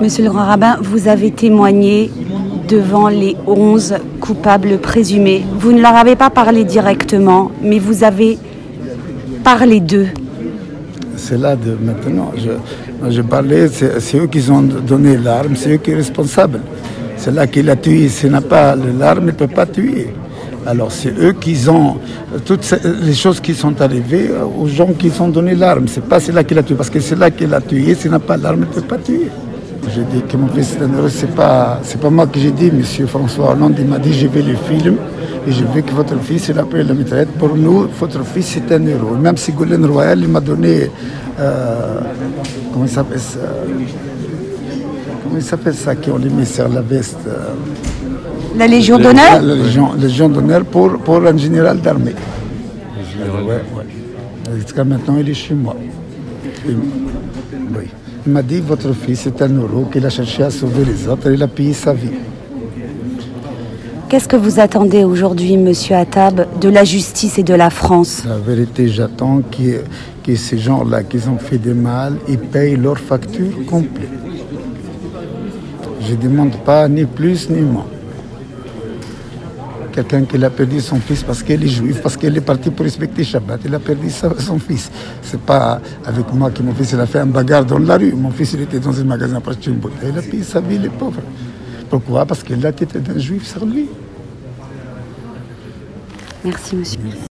Monsieur le grand rabbin, vous avez témoigné devant les 11 coupables présumés. Vous ne leur avez pas parlé directement, mais vous avez parlé d'eux. C'est là de maintenant. Je, parlais, c'est eux qui ont donné l'arme, c'est eux qui sont responsables. C'est là qu'il a tué. S'il n'a pas l'arme, il ne peut pas tuer. Alors c'est eux qui ont toutes les choses qui sont arrivées aux gens qui ont donné l'arme. C'est pas celui-là qui l'a tué, parce que c'est là qu'il a tué. S'il n'a pas l'arme, il ne peut pas tuer. J'ai dit que mon fils est un héros, c'est pas, c'est pas moi que j'ai dit, monsieur François Hollande, il m'a dit, je vais le film et je veux que votre fils, il a pris la mitraillette. Pour nous, votre fils est un héros. Même si Goulen Royal, il m'a donné, euh, comment il s'appelle ça? Comment il s'appelle ça qu'on lui met sur la veste euh, La Légion d'honneur? La Légion, Légion d'honneur pour, pour un général d'armée. Ouais, ouais. Jusqu'à maintenant, il est chez moi. Et- oui. Il m'a dit, votre fils est un héros, qu'il a cherché à sauver les autres, il a payé sa vie. Qu'est-ce que vous attendez aujourd'hui, monsieur Attab, de la justice et de la France? La vérité, j'attends que, que ces gens-là qui ont fait des mal, ils payent leur facture complète. Je ne demande pas ni plus ni moins. Quelqu'un qui a perdu son fils parce qu'il est juif, parce qu'il est parti pour respecter Shabbat, il a perdu son fils. C'est pas avec moi que mon fils il a fait un bagarre dans la rue. Mon fils il était dans un magasin pour acheter une bouteille. Il a payé sa vie, les pauvres. Pourquoi? Parce qu'il a tête d'un juif sur lui. Merci, monsieur.